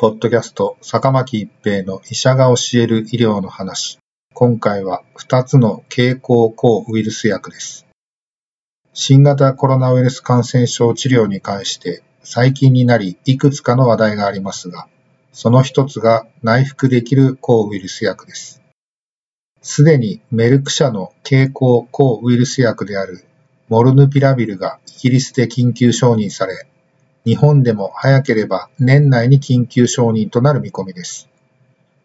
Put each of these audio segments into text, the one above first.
ポッドキャスト、坂巻一平の医者が教える医療の話。今回は2つの経口抗ウイルス薬です。新型コロナウイルス感染症治療に関して最近になりいくつかの話題がありますが、その一つが内服できる抗ウイルス薬です。すでにメルク社の経口抗ウイルス薬であるモルヌピラビルがイギリスで緊急承認され、日本でも早ければ年内に緊急承認となる見込みです。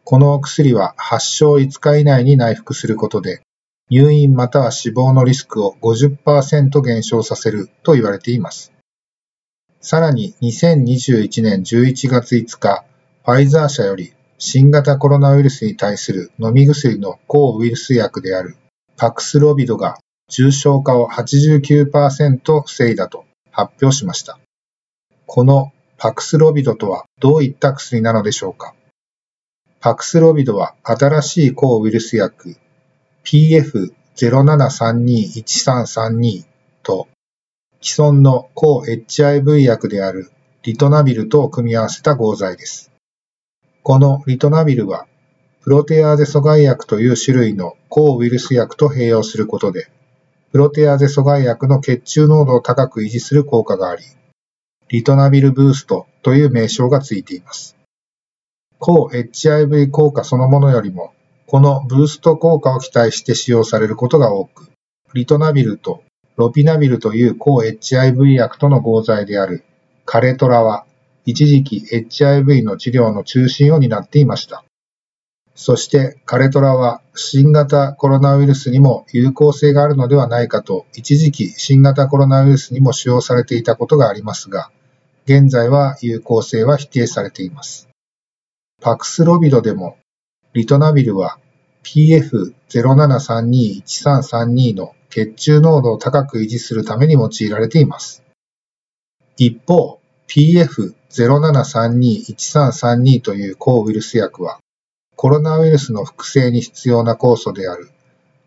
このお薬は発症5日以内に内服することで、入院または死亡のリスクを50%減少させると言われています。さらに2021年11月5日、ファイザー社より新型コロナウイルスに対する飲み薬の抗ウイルス薬であるパクスロビドが重症化を89%防いだと発表しました。このパクスロビドとはどういった薬なのでしょうか？パクスロビドは新しい抗ウイルス薬 PF07321332 と既存の抗 HIV 薬であるリトナビルとを組み合わせた合剤です。このリトナビルはプロテアーゼ阻害薬という種類の抗ウイルス薬と併用することで、プロテアーゼ阻害薬の血中濃度を高く維持する効果があり、リトナビルブーストという名称がついています。抗 HIV 効果そのものよりも、このブースト効果を期待して使用されることが多く、リトナビルとロピナビルという抗 HIV 薬との合剤であるカレトラは、一時期 HIV の治療の中心を担っていました。そしてカレトラは新型コロナウイルスにも有効性があるのではないかと一時期新型コロナウイルスにも使用されていたことがありますが、現在は有効性は否定されています。パクスロビドでもリトナビルは PF07321332 の血中濃度を高く維持するために用いられています。一方、PF07321332 という抗ウイルス薬はコロナウイルスの複製に必要な酵素である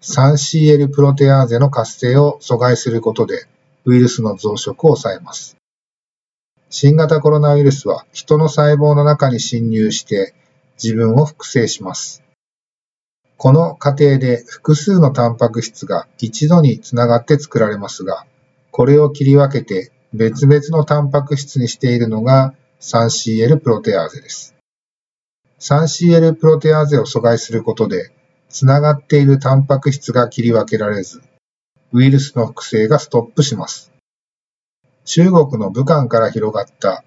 3CL プロテアーゼの活性を阻害することでウイルスの増殖を抑えます。新型コロナウイルスは人の細胞の中に侵入して自分を複製します。この過程で複数のタンパク質が一度につながって作られますが、これを切り分けて別々のタンパク質にしているのが 3CL プロテアーゼです。3CL プロテアーゼを阻害することで、つながっているタンパク質が切り分けられず、ウイルスの複製がストップします。中国の武漢から広がった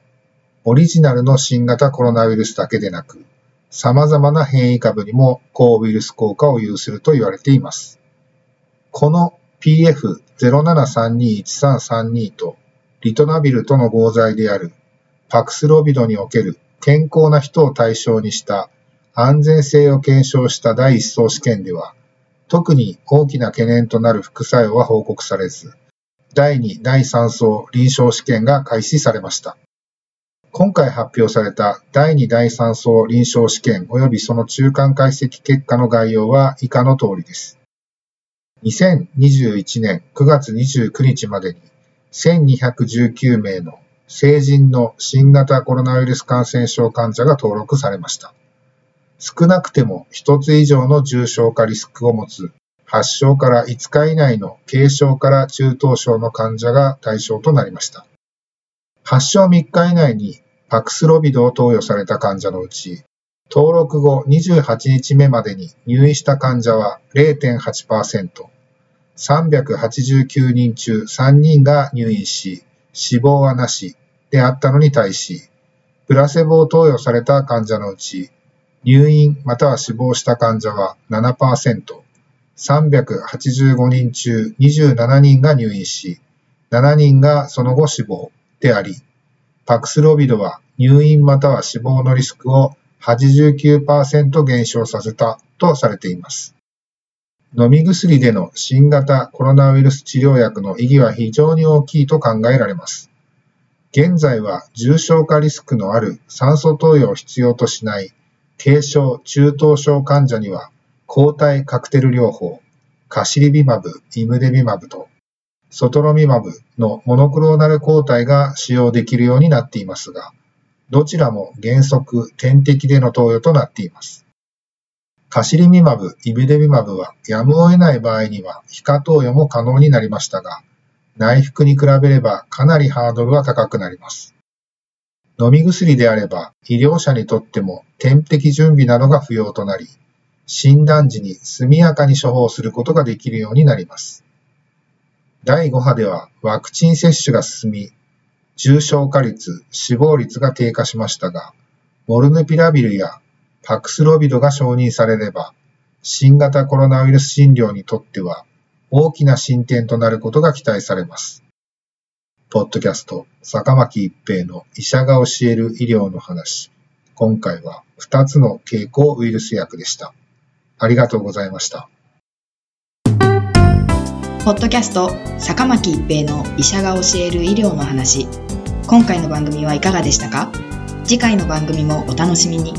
オリジナルの新型コロナウイルスだけでなく、様々な変異株にも抗ウイルス効果を有すると言われています。この PF07321332 とリトナビルとの合剤であるパクスロビドにおける健康な人を対象にした安全性を検証した第一層試験では、特に大きな懸念となる副作用は報告されず、第2、第3層臨床試験が開始されました。今回発表された第2、第3層臨床試験及びその中間解析結果の概要は以下の通りです。2021年9月29日までに1219名の成人の新型コロナウイルス感染症患者が登録されました。少なくても1つ以上の重症化リスクを持つ発症から5日以内の軽症から中等症の患者が対象となりました。発症3日以内にパクスロビドを投与された患者のうち、登録後28日目までに入院した患者は0.8%、389人中3人が入院し、死亡はなしであったのに対し、プラセボを投与された患者のうち、入院または死亡した患者は7%、385人中27人が入院し、7人がその後死亡であり、パクスロビドは入院または死亡のリスクを89%減少させたとされています。飲み薬での新型コロナウイルス治療薬の意義は非常に大きいと考えられます。現在は重症化リスクのある酸素投与を必要としない軽症・中等症患者には抗体カクテル療法、カシリビマブ、イムデビマブとソトロミマブのモノクローナル抗体が使用できるようになっていますが、どちらも原則点滴での投与となっています。カシリミマブ、イムデビマブはやむを得ない場合には皮下投与も可能になりましたが、内服に比べればかなりハードルは高くなります。飲み薬であれば医療者にとっても点滴準備などが不要となり、診断時に速やかに処方することができるようになります。第5波ではワクチン接種が進み、重症化率、死亡率が低下しましたが、モルヌピラビルやパクスロビドが承認されれば、新型コロナウイルス診療にとっては大きな進展となることが期待されます。ポッドキャスト、坂巻一平の医者が教える医療の話。今回は2つの経口ウイルス薬でした。ありがとうございました。ポッドキャスト坂巻一平の医者が教える医療の話今回の番組はいかがでしたか？次回の番組もお楽しみに